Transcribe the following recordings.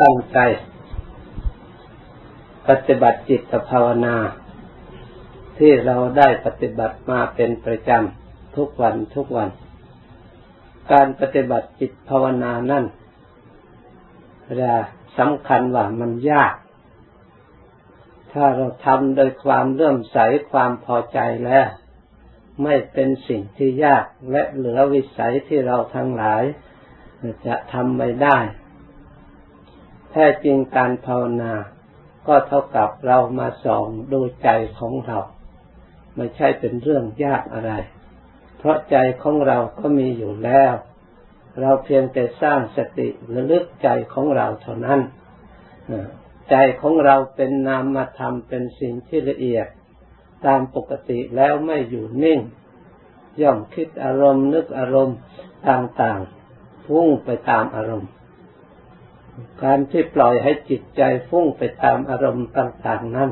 ตั้งใจ ปฏิบัติจิตภาวนา ที่เราได้ปฏิบัติมาเป็นประจำทุกวันทุกวัน การปฏิบัติจิตภาวนานั่นจะสำคัญว่ามันยาก ถ้าเราทำโดยความเลื่อมใสความพอใจแล้ว ไม่เป็นสิ่งที่ยากและเหลือวิสัยที่เราทั้งหลาย จะทำไม่ได้ ท้จริงการภาวนา ก็เท่ากับเรามาส่องดูใจของเรา ไม่ใช่เป็นเรื่องยากอะไร เพราะใจของเราก็มีอยู่แล้ว เราเพียงแต่สร้างสติระลึกใจของเราเท่านั้นใจของเราเป็นนามธรรมเป็นสิ่งที่ละเอียด ตามปกติแล้วไม่อยู่นิ่ง ย่อมคิดอารมณ์นึกอารมณ์ต่างๆพุ่งไปตามอารมณ์ การที่ปล่อยให้จิตใจฟุ้งไปตามอารมณ์ต่างๆนั้น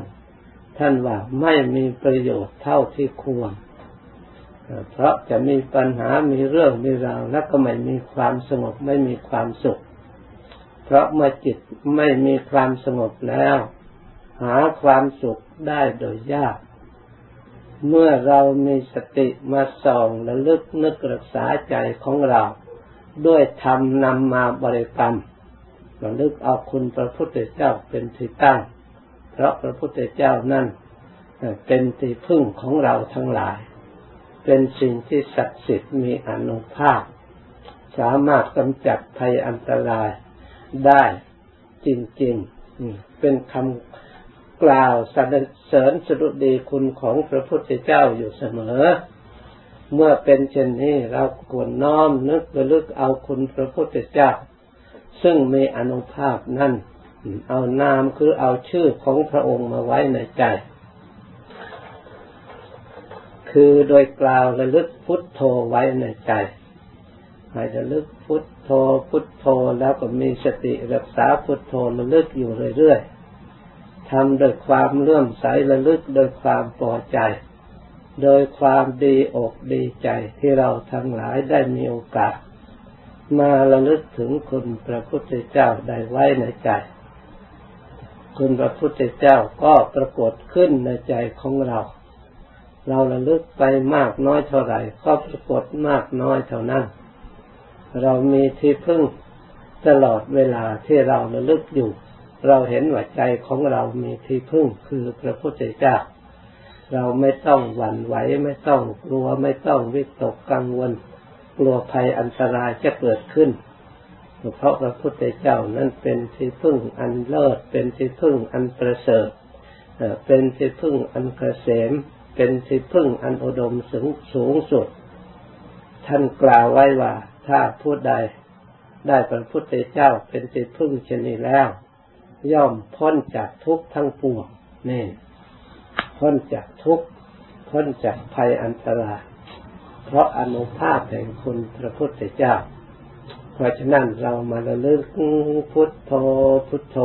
ท่านว่าไม่มีประโยชน์เท่าที่ควร เพราะจะมีปัญหา มีเรื่อง มีราว และก็ไม่มีความสงบ ไม่มีความสุข เพราะเมื่อจิตไม่มีความสงบแล้ว หาความสุขได้โดยยาก เมื่อเรามีสติมาส่องและลึกนึกรักษาใจของเรา ด้วยธรรมนำมาบริกรรม ระลึกเอาคุณพระพุทธเจ้าเป็นที่ตั้ง เพราะพระพุทธเจ้านั่นเป็นที่พึ่งของเราทั้งหลาย เป็นสิ่งที่ศักดิ์สิทธิ์มีอนุภาพ สามารถกำจัดภัยอันตรายได้จริงๆ เป็นคำกล่าวสรรเสริญสดุดีคุณของพระพุทธเจ้าอยู่เสมอ เมื่อเป็นเช่นนี้เราควรน้อมนึกระลึกเอาคุณพระพุทธเจ้า ซึ่งมีอนุภาพนั่นเอานามคือเอาชื่อของพระองค์มาไว้ในใจ คือโดยกล่าวระลึกพุทโธไว้ในใจให้ระลึกพุทโธพุทโธแล้วก็มีสติรักษาพุทโธระลึกอยู่เรื่อยๆทำโดยความเลื่อมใสระลึกโดยความพอใจ โดยความดีอกดีใจที่เราทั้งหลายได้มีโอกาส มาระลึกถึงคุณพระพุทธเจ้าได้ไว้ในใจ คุณพระพุทธเจ้าก็ปรากฏขึ้นในใจของเรา เราระลึกไปมากน้อยเท่าไหร่ก็ปรากฏมากน้อยเท่านั้น เรามีที่พึ่งตลอดเวลาที่เราระลึกอยู่ เราเห็นว่าใจของเรามีที่พึ่งคือพระพุทธเจ้า เราไม่ต้องหวั่นไหวไม่ต้องกลัวไม่ต้องวิตกกังวล กลัวภัยอันตรายจะเกิดขึ้น เพราะพระพุทธเจ้านั้นเป็นที่พึ่งอันเลิศ เป็นที่พึ่งอันประเสริฐ เป็นที่พึ่งอันเกษม เป็นที่พึ่งอันอุดมสูงสูงสุด ท่านกล่าวไว้ว่า ถ้าผู้ใดได้พระพุทธเจ้าเป็นที่พึ่งชนีแล้ว ย่อมพ้นจากทุกข์ทั้งปวงนี่พ้นจากทุกข์พ้นจากภัยอันตราย เพราะอนุภาพแห่งคุณพระพุทธเจ้า เพราะฉะนั้นเรามาระลึกพุทโธพุทโธ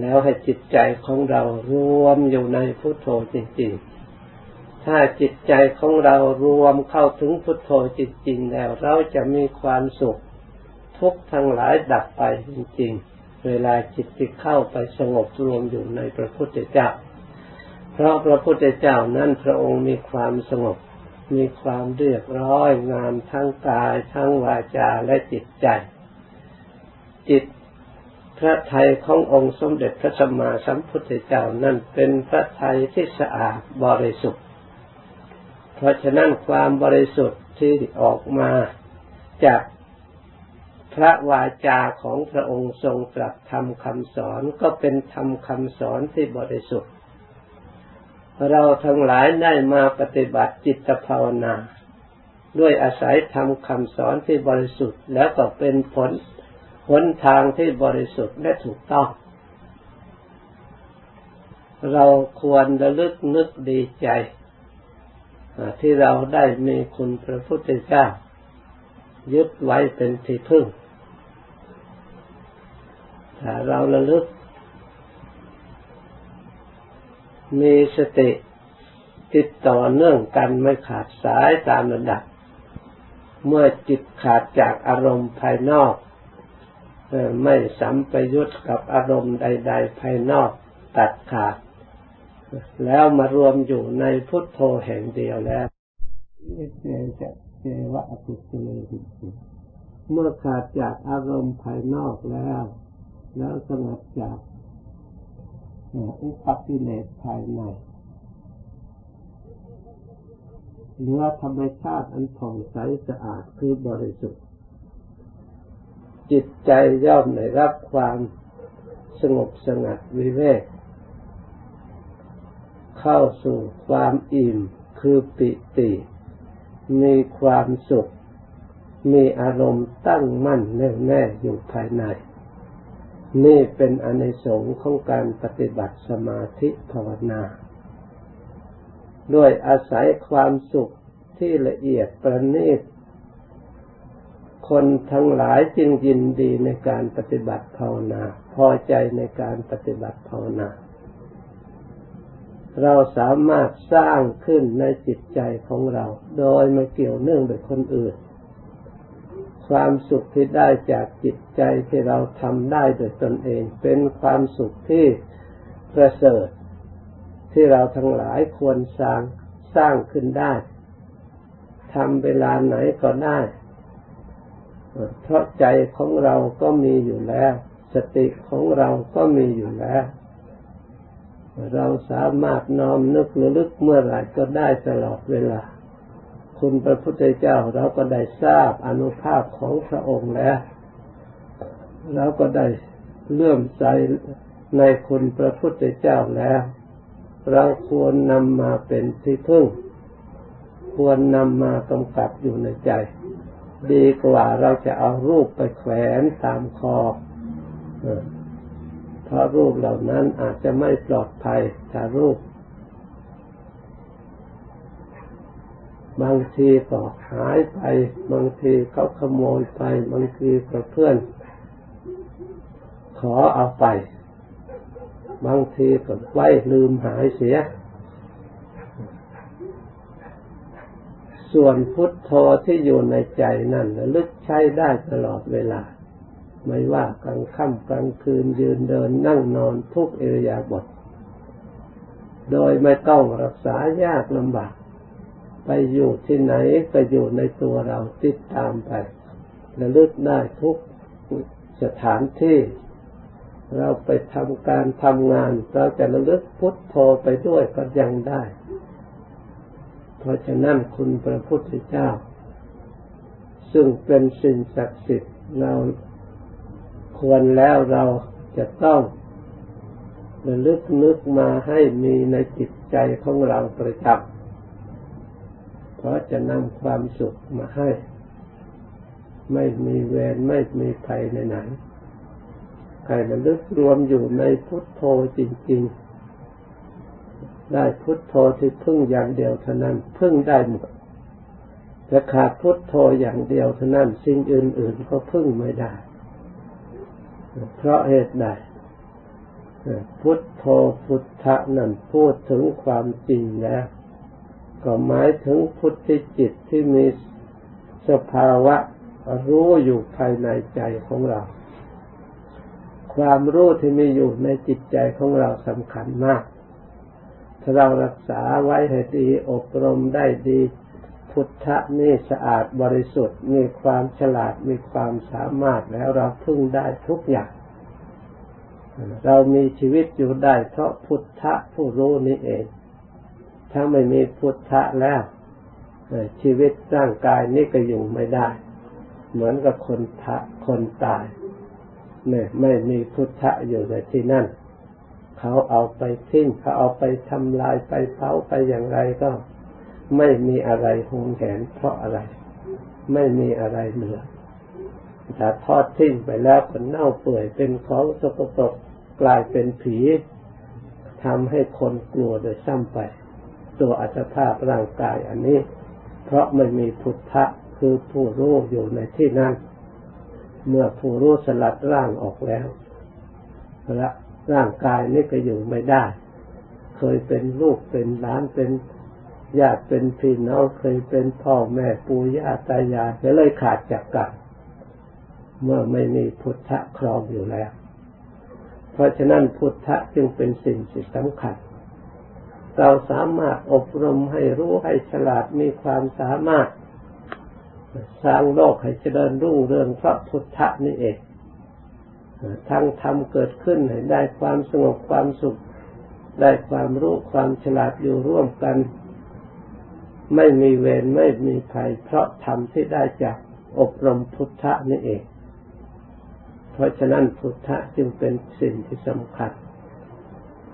แล้วให้จิตใจของเรารวมอยู่ในพุทโธจริงๆ ถ้าจิตใจของเรารวมเข้าถึงพุทโธจริงๆ แล้วเราจะมีความสุข ทุกทั้งหลายดับไปจริงๆ เวลาจิตที่เข้าไปสงบรวมอยู่ในพระพุทธเจ้า เพราะพระพุทธเจ้านั้นพระองค์มีความสงบ มีความเรียบร้อยงามทั้งกายทั้งวาจาและจิตใจ จิตพระไทยขององค์สมเด็จพระสัมมาสัมพุทธเจ้านั่นเป็นพระไทยที่สะอาดบริสุทธิ์ เพราะฉะนั้นความบริสุทธิ์ที่ออกมาจากพระวาจาของพระองค์ทรงตรัสทำคำสอนก็เป็นธรรมคำสอนที่บริสุทธิ์ เราทั้งหลายได้มาปฏิบัติจิตภาวนา ด้วยอาศัยทำคำสอนที่บริสุทธิ์ แล้วก็เป็นผลหนทางที่บริสุทธิ์และถูกต้อง เราควรระลึกนึกดีใจที่เราได้มีคุณพระพุทธเจ้า ยึดไว้เป็นที่พึ่งถ้าเราระลึก มีสติติดต่อเนื่องกันไม่ขาดสายตามระดับ เมื่อจิตขาดจากอารมณ์ภายนอก ไม่สัมปยุตกับอารมณ์ใด ๆ ภายนอกตัดขาด แล้วมารวมอยู่ในพุทโธแห่งเดียวแล้วเจจะเจวะอภิเสเมื่อขาดจากอารมณ์ภายนอกแล้ว แล้วสงบจาก อุปกิเลสภายในเนื้อธรรมชาติอันผ่องใสสะอาดคือบริสุทธิ์ จิตใจย่อมได้รับความสงบสงัดวิเวก เข้าสู่ความอิ่มคือปิติ มีความสุข มีอารมณ์ตั้งมั่นแน่วแน่อยู่ภายใน นี่เป็นอนิสงส์ของการปฏิบัติสมาธิภาวนา ด้วยอาศัยความสุขที่ละเอียดประณีต คนทั้งหลายจึงยินดีในการปฏิบัติภาวนา พอใจในการปฏิบัติภาวนา เราสามารถสร้างขึ้นในจิตใจของเรา โดยไม่เกี่ยวเนื่องโดยคนอื่น ความสุขที่ได้จากจิตใจที่เราทำได้โดยตนเอง เป็นความสุขที่ประเสริฐที่เราทั้งหลายควรสร้างสร้างขึ้นได้ทำเวลาไหนก็ได้ เพราะใจของเราก็มีอยู่แล้ว สติของเราก็มีอยู่แล้ว เราสามารถน้อมนึกระลึกเมื่อไหร่ก็ได้ตลอดเวลา คุณพระพุทธเจ้าเราก็ได้ทราบอนุภาพของพระองค์แล้ว เราก็ได้เลื่อมใสในคุณพระพุทธเจ้าแล้ว เราควรนำมาเป็นที่พึ่ง ควรนำมากำกับอยู่ในใจ ดีกว่าเราจะเอารูปไปแขวนตามคอเพราะรูปเหล่านั้นอาจจะไม่ปลอดภัยถ้ารูป บางทีก็หายไป บางทีเขาขโมยไป บางทีก็เพื่อน ขอเอาไป บางทีก็ไว้ลืมหายเสีย ส่วนพุทโธที่อยู่ในใจนั่นลึกใช้ได้ตลอดเวลา ไม่ว่ากลางค่ำกลางคืนยืนเดินนั่งนอนทุกอิริยาบถโดยไม่ต้องรักษายากลำบาก ไปอยู่ที่ไหนก็อยู่ในตัวเราติดตามไประลึกได้ทุกสถานที่ เราไปทำการทำงาน เราจะระลึกพุทโธไปด้วยก็ยังได้ เพราะฉะนั้นคุณพระพุทธเจ้า ซึ่งเป็นสิ่งศักดิ์สิทธิ์เราควรแล้วเราจะต้องระลึกนึกมาให้มีในจิตใจของเราประจำ เพราะจะนำความสุขมาให้ ไม่มีเวรไม่มีภัยในไหนให้ระลึกรวมอยู่ในพุทโธจริง ๆ ได้พุทโธที่พึ่งอย่างเดียวเท่านั้นพึ่งได้หมดแต่ขาดพุทโธอย่างเดียวเท่านั้นสิ่งอื่น ๆ ก็พึ่งไม่ได้ เพราะเหตุใดพุทโธพุทธะนั่นพูดถึงความจริงแล้ว ก็หมายถึงพุทธิจิตที่มีสภาวะรู้อยู่ภายในใจของเรา ความรู้ที่มีอยู่ในจิตใจของเราสำคัญมาก ถ้าเรารักษาไว้ให้ดีอบรมได้ดี พุทธะนี่สะอาดบริสุทธิ์ มีความฉลาดมีความสามารถแล้วเราพึ่งได้ทุกอย่าง เรามีชีวิตอยู่ได้เพราะพุทธะผู้รู้นี่เอง ถ้าไม่มีพุทธะแล้วชีวิตร่างกายนี้ก็อยู่ไม่ได้ เหมือนกับคนทะคนตายเนี่ยไม่มีพุทธะอยู่ในที่นั่น เขาเอาไปทิ้งเขาเอาไปทำลายไปเผาไปอย่างไรก็ ไม่มีอะไรหงแหนเพราะอะไร ไม่มีอะไรเหลือถ้าทอดทิ้งไปแล้วก็เน่าเปื่อยเป็นของสกปรกกลายเป็นผีทำให้คนกลัวโดยซ้ำไป ตัวอัตภาพร่างกายอันนี้ เพราะไม่มีพุทธะคือผู้รู้อยู่ในที่นั้น เมื่อผู้รู้สลัดร่างออกแล้วละร่างกายนี้ก็อยู่ไม่ได้ เคยเป็นลูกเป็นหลานเป็นญาติเป็นพี่น้องเคยเป็นพ่อแม่ปู่ย่าตายายก็เลยขาดจากกันเมื่อไม่มีพุทธะครองอยู่แล้ว เพราะฉะนั้นพุทธะจึงเป็นสิ่งที่สำคัญ เราสามารถอบรมให้รู้ให้ฉลาดมีความสามารถ สร้างโลกให้เจริญรุ่งเรืองเพราะพุทธะนี่เองทั้งทำเกิดขึ้นให้ได้ความสงบความสุข ได้ความรู้ความฉลาดอยู่ร่วมกัน ไม่มีเวรไม่มีภัยเพราะธรรมที่ได้จากอบรมพุทธะนี่เอง เพราะฉะนั้นพุทธะจึงเป็นสิ่งที่สำคัญ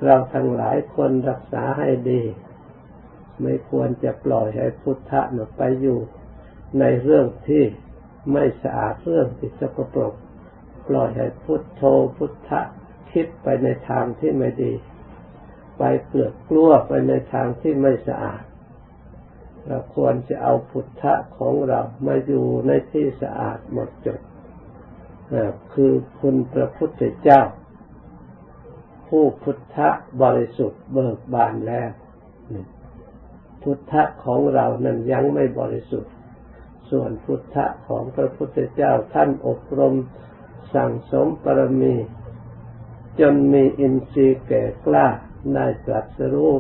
เราทั้งหลายควรรักษาให้ดี ไม่ควรจะปล่อยให้พุทธะหนไปอยู่ ในเรื่องที่ไม่สะอาดเรื่องที่สกปรกปล่อยให้พุทโธพุทธะคิดไปในทางที่ไม่ดี ไปเกลือกกลัวไปในทางที่ไม่สะอาด เราควรจะเอาพุทธะของเรามาอยู่ในที่สะอาดหมดจดคือคุณพระพุทธเจ้า ผู้พุทธะบริสุทธิ์เบิกบานแล้ว พุทธะของเรานั้นยังไม่บริสุทธิ์ ส่วนพุทธะของพระพุทธเจ้าท่านอบรมสั่งสมปรมี จนมีอินทรีย์แก่กล้าได้ตรัสรู้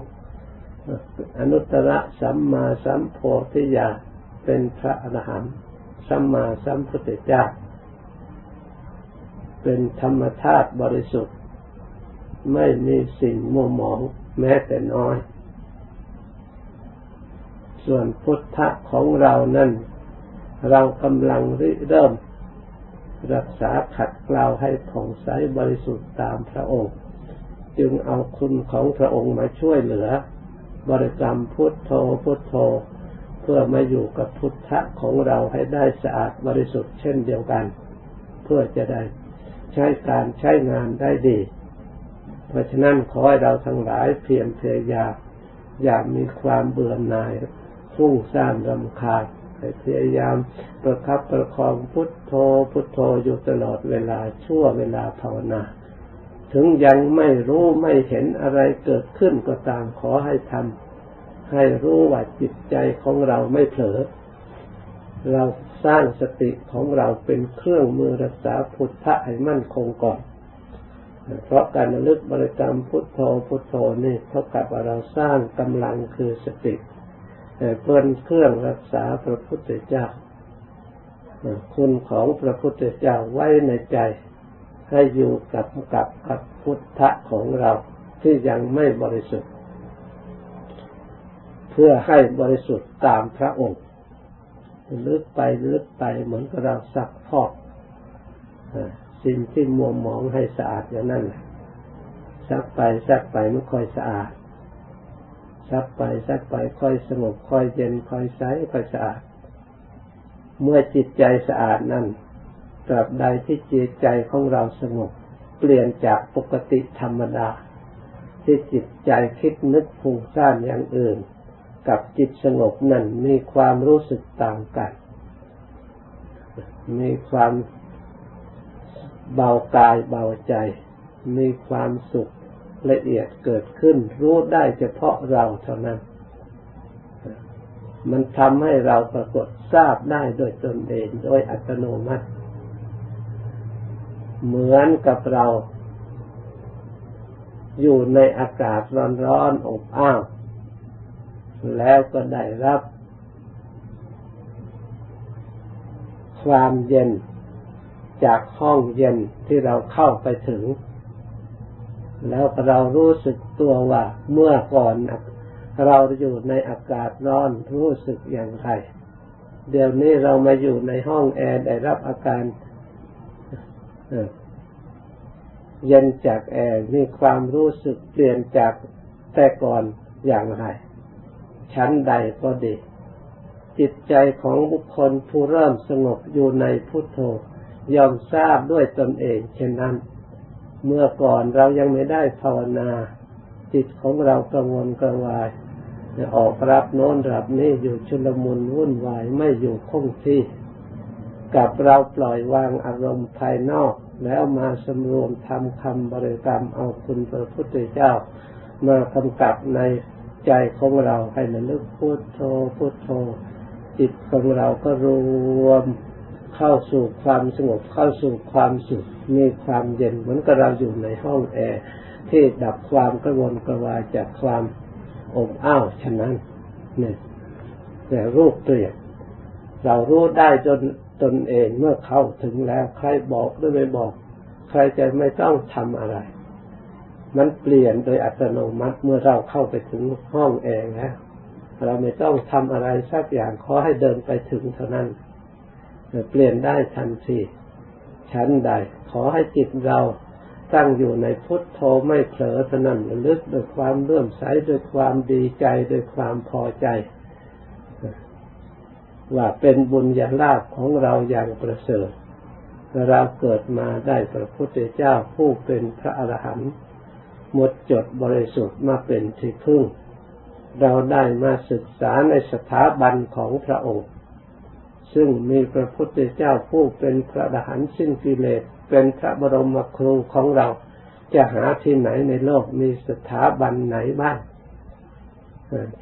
อนุตตรสัมมาสัมโพธิญาเป็นพระอรหันต์สัมมาสัมพุทธเจ้า เป็นธรรมธาตุบริสุทธิ ไม่มีสิ่งมัวหมองแม้แต่น้อย ส่วนพุทธะของเรานั้น เรากำลังริเริ่ม รักษาขัดเกลาให้ผ่องใสบริสุทธิ์ตามพระองค์ จึงเอาคุณของพระองค์มาช่วยเหลือ บริกรรมพุทโธพุทโธ เพื่อมาอยู่กับพุทธะของเราให้ได้สะอาดบริสุทธิ์เช่นเดียวกัน เพื่อจะได้ใช้การใช้งานได้ดี เพราะฉะนั้นขอให้เราทั้งหลายเพียรพยายามอย่ามีความเบื่อหน่ายฟุ้งซ่านรำคาญพยายามประคับประคองพุทโธพุทโธอยู่ตลอดเวลาชั่วเวลาภาวนา ถึงยังไม่รู้ไม่เห็นอะไรเกิดขึ้นก็ตามขอให้ทำให้รู้ว่าจิตใจของเราไม่เผลอ เราสร้างสติของเราเป็นเครื่องมือรักษาพุทธะให้มั่นคงก่อน เพราะการระลึกบริกรรมพุทโธพุทโธนี่เท่ากับเราสร้างกำลังคือสติเป็นเครื่องรักษาพระพุทธเจ้า คุณของพระพุทธเจ้าไว้ในใจ ให้อยู่กับกับกับพุทธะของเราที่ยังไม่บริสุทธิ์ เพื่อให้บริสุทธิ์ตามพระองค์ลึกไปลึกไปเหมือนกับเราสักพอก สิ่งที่มัวหมองให้สะอาดอย่างนั้นสักไปสักไปมันค่อยสะอาดซักไปซักไปค่อยสงบค่อยเย็นค่อยใสค่อยสะอาด เมื่อจิตใจสะอาดนั้นตราบใดที่จิตใจของเราสงบ เปลี่ยนจากปกติธรรมดา ที่จิตใจคิดนึกฟุ้งซ่านอย่างอื่น กับจิตสงบนั้นมีความรู้สึกต่างกัน มีความ เบากายเบาใจ มีความสุขละเอียดเกิดขึ้น รู้ได้เฉพาะเราเท่านั้น มันทำให้เราปรากฏทราบได้โดยตนเองโดยอัตโนมัติ เหมือนกับเราอยู่ในอากาศร้อนๆอบอ้าวแล้วก็ได้รับ ความเย็น จากห้องเย็นที่เราเข้าไปถึง แล้วเรารู้สึกตัวว่าเมื่อก่อนเราอยู่ในอากาศร้อนรู้สึกอย่างไร เดี๋ยวนี้เรามาอยู่ในห้องแอร์ได้รับอาการเย็นจากแอร์มีความรู้สึกเปลี่ยนจากแต่ก่อนอย่างไร ชั้นใดก็ดี จิตใจของบุคคลผู้เริ่มสงบอยู่ในพุทโธ ยอมทราบด้วยตนเองเช่นนั้น เมื่อก่อนเรายังไม่ได้ภาวนา จิตของเรากังวลกังวายออกรับโน้นรับนี่อยู่ชุลมุนวุ่นวายไม่อยู่คงที่ กับเราปล่อยวางอารมณ์ภายนอก แล้วมาสำรวมทำคำบริกรรมเอาคุณพระพุทธเจ้า มากำกับในใจของเราให้ระลึกพุทโธพุทโธ จิตของเราก็รวม เข้าสู่ความสงบเข้าสู่ความสุขมีความเย็นเหมือนกับเราอยู่ในห้องแอร์ที่ดับความกระวนกระวายจากความอบอ้าวฉะนั้นเนี่ยแต่รูปเปลี่ยนเรารู้ได้จนตนเองเมื่อเข้าถึงแล้ว ใครบอกหรือไม่บอก ใครจะไม่ต้องทำอะไร มันเปลี่ยนโดยอัตโนมัติเมื่อเราเข้าไปถึงห้องเองแล้วเราไม่ต้องทำอะไรสักอย่างขอให้เดินไปถึงเท่านั้น เปลี่ยนได้ทันทีชั้นใด ขอให้จิตเราตั้งอยู่ในพุทโธไม่เผลอเท่นั้นลึกด้วยความเลื่อมใสด้วยความดีใจด้วยความพอใจ ว่าเป็นบุญญาลาภของเราอย่างประเสริฐเราเกิดมาได้พระพุทธเจ้าผู้เป็นพระอรหันต์หมดจดบริสุทธิ์มาเป็นที่พึ่ง เราได้มาศึกษาในสถาบันของพระองค์ ซึ่งมีพระพุทธเจ้าผู้เป็นพระอรหันสิ้นกิเลส เป็นพระบรมครูของเรา จะหาที่ไหนในโลกมีสถาบันไหนบ้าง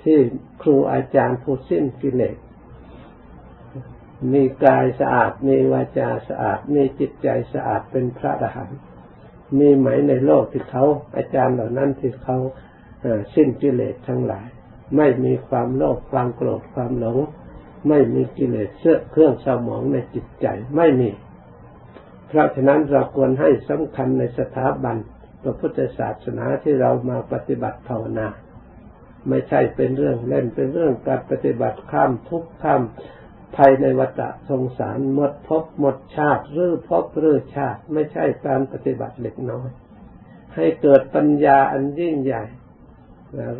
ที่ครูอาจารย์ผู้สิ้นกิเลส มีกายสะอาด มีวาจาสะอาด มีจิตใจสะอาดเป็นพระอรหันมีไหมในโลกที่เขาอาจารย์เหล่านั้นที่เขาสิ้นกิเลสทั้งหลาย ไม่มีความโลภความโกรธความหลง ไม่มีกิเลสเสื้อเครื่องสมองในจิตใจไม่มี เพราะฉะนั้นเราควรให้สำคัญในสถาบันพระพุทธศาสนาที่เรามาปฏิบัติภาวนา ไม่ใช่เป็นเรื่องเล่นเป็นเรื่องการปฏิบัติข้ามทุกข้ามภัยในวัฏสงสารหมดภพหมดชาติรื้อภพรื้อชาติ ไม่ใช่การปฏิบัติเล็กน้อย ให้เกิดปัญญาอันยิ่งใหญ่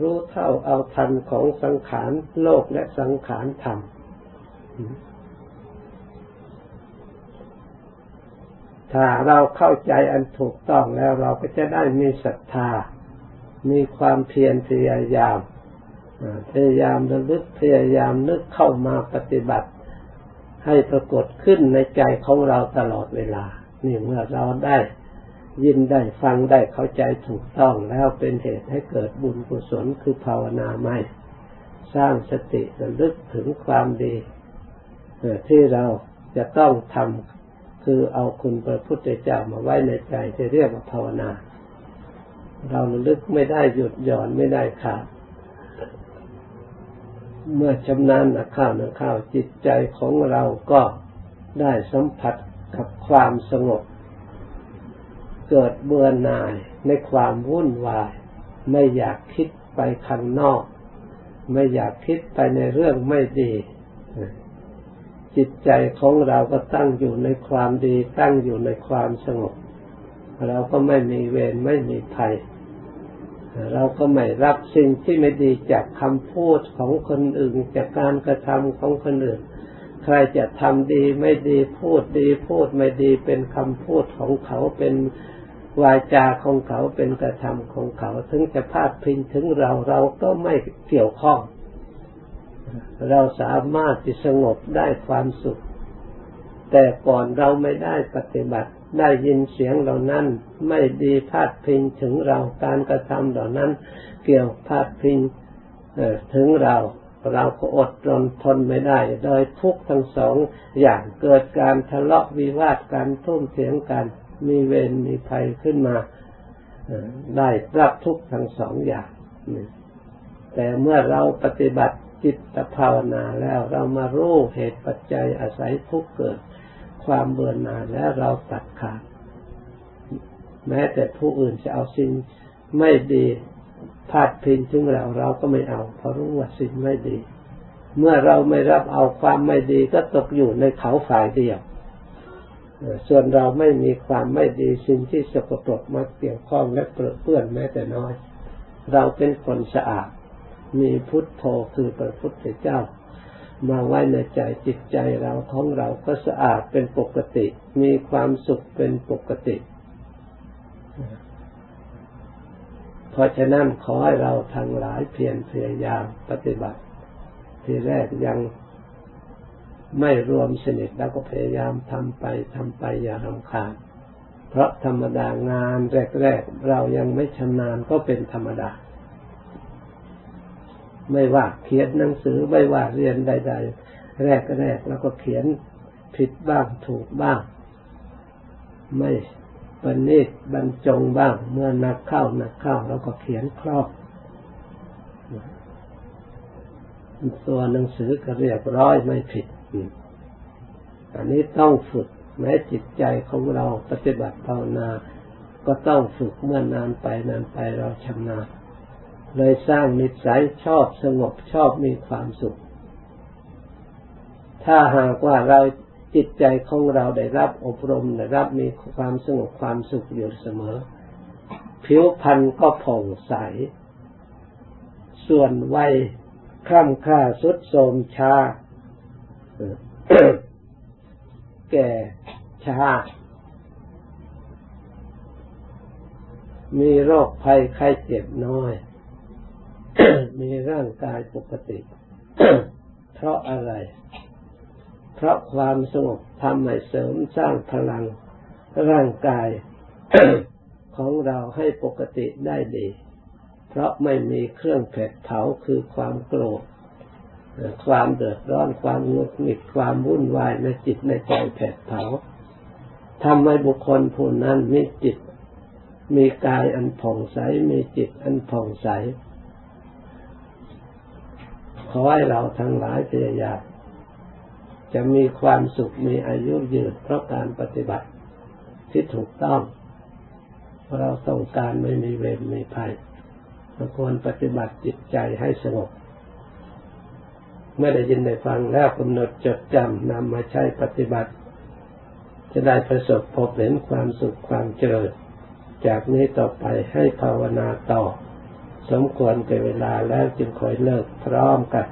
รู้เท่าเอาทันของสังขารโลกและสังขารธรรม ถ้าเราเข้าใจอันถูกต้องแล้วเราก็จะได้มีศรัทธา มีความเพียรพยายาม พยายามระลึกพยายามนึกเข้ามาปฏิบัติ ให้ปรากฏขึ้นในใจของเราตลอดเวลา นี่เมื่อเราได้ยินได้ฟังได้เข้าใจถูกต้องแล้วเป็นเหตุให้เกิดบุญกุศลคือภาวนาไม่ สร้างสติระลึกถึงความดี ที่เราจะต้องทำคือเอาคุณพระพุทธเจ้ามาไว้ในใจจะเรียกว่าภาวนา เราลึกไม่ได้หยุดหย่อนไม่ได้ขาดเมื่อชำนาญนะข้าวนะข้าวจิตใจของเราก็ได้สัมผัสกับความสงบ เกิดเบื่อหน่ายในความวุ่นวาย ไม่อยากคิดไปข้างนอก ไม่อยากคิดไปในเรื่องไม่ดี จิตใจของเราก็ตั้งอยู่ในความดี ตั้งอยู่ในความสงบ เราก็ไม่มีเวรไม่มีภัย เราก็ไม่รับสิ่งที่ไม่ดีจากคำพูดของคนอื่น จากการกระทำของคนอื่น ใครจะทำดีไม่ดีพูดดีพูดไม่ดีเป็นคำพูดของเขาเป็นวาจาของเขาเป็นกระทำของเขา ถึงจะพาดพิงถึงเราเราก็ไม่เกี่ยวข้อง เราสามารถที่สงบได้ความสุข แต่ก่อนเราไม่ได้ปฏิบัติได้ยินเสียงเหล่านั้น ไม่ดีพาดพิงถึงเราการกระทำเหล่านั้น เกี่ยวพาดพิงถึงเราเราก็อดรนทนไม่ได้ โดยทุกทั้งสองอย่างเกิดการทะเลาะวิวาทการทุ่มเสียงกัน มีเวรมีภัยขึ้นมาได้รับทุกทั้งสองอย่างแต่เมื่อเราปฏิบัติ จิตภาวนาแล้วเรามารู้เหตุปัจจัยอาศัยทุกเกิด ความเบื่อหน่ายแล้วเราตัดขาดแม้แต่ผู้อื่นจะเอาสิ่งไม่ดีพาดพิงถึงเราเราก็ไม่เอาเพราะรู้ว่าสิ่งไม่ดี เมื่อเราไม่รับเอาความไม่ดีก็ตกอยู่ในเขาฝ่ายเดียว ส่วนเราไม่มีความไม่ดีสิ่งที่สกปรกมาเกี่ยวข้องและเปื้อนแม้แต่น้อย เราเป็นคนสะอาด มีพุทโธคือพระพุทธเจ้า มาไว้ในใจจิตใจเราของเราก็สะอาดเป็นปกติ มีความสุขเป็นปกติ เพราะฉะนั้นขอให้เราทั้งหลายเพียรพยายามปฏิบัติ ที่แรกยังไม่รวมสนิทแล้วก็พยายามทำไปทำไปอย่ารำคาญ เพราะธรรมดางานแรก ๆ เรายังไม่ชำนาญก็เป็นธรรมดา ไม่ว่าเขียนหนังสือไม่ว่าเรียนใด ๆ แรกแรกแล้วก็เขียนผิดบ้างถูกบ้าง ไม่ปณิตบรรจงบ้าง เมื่อนักเข้านักเข้าเราก็เขียนครอบตัวหนังสือก็เรียบร้อยไม่ผิด อันนี้ต้องฝึกแม้จิตใจของเราปฏิบัติภาวนา ก็ต้องฝึกเมื่อนานไปนานไปเราชำนาญ เลยสร้างนิสัยชอบสงบชอบมีความสุข ถ้าหากว่าเราจิตใจของเราได้รับอบรมได้รับมีความสงบความสุขอยู่เสมอ ผิวพรรณก็ผ่องใส ส่วนวัยคล่ำค่าสุดโทมชาแก่ชา มีโรคภัยไข้เจ็บน้อย มีร่างกายปกติ เพราะอะไร เพราะความสงบทำให้เสริมสร้างพลังร่างกายของเราให้ปกติได้ดี เพราะไม่มีเครื่องเผดเผาคือความโกรธ ความเดือดร้อน ความงุดหงิด ความวุ่นวายในจิตในใจแผดเผาทำให้บุคคลผู้นั้นมีจิต มีกายอันผ่องใส มีจิตอันผ่องใส ขอให้เราทั้งหลายพยายามจะมีความสุขมีอายุยืนเพราะการปฏิบัติที่ถูกต้อง เราต้องการไม่มีเวรไมีภัยเราควรปฏิบัติจิตใจให้สงบ เมื่อได้ยินได้ฟังแล้วกำหนดจดจำนำมาใช้ปฏิบัติ จะได้ประสบพบเห็นความสุขความเจริญ จากนี้ต่อไปให้ภาวนาต่อ สมควรแก่เวลาแล้วจึงคอยเลิกพร้อมกัน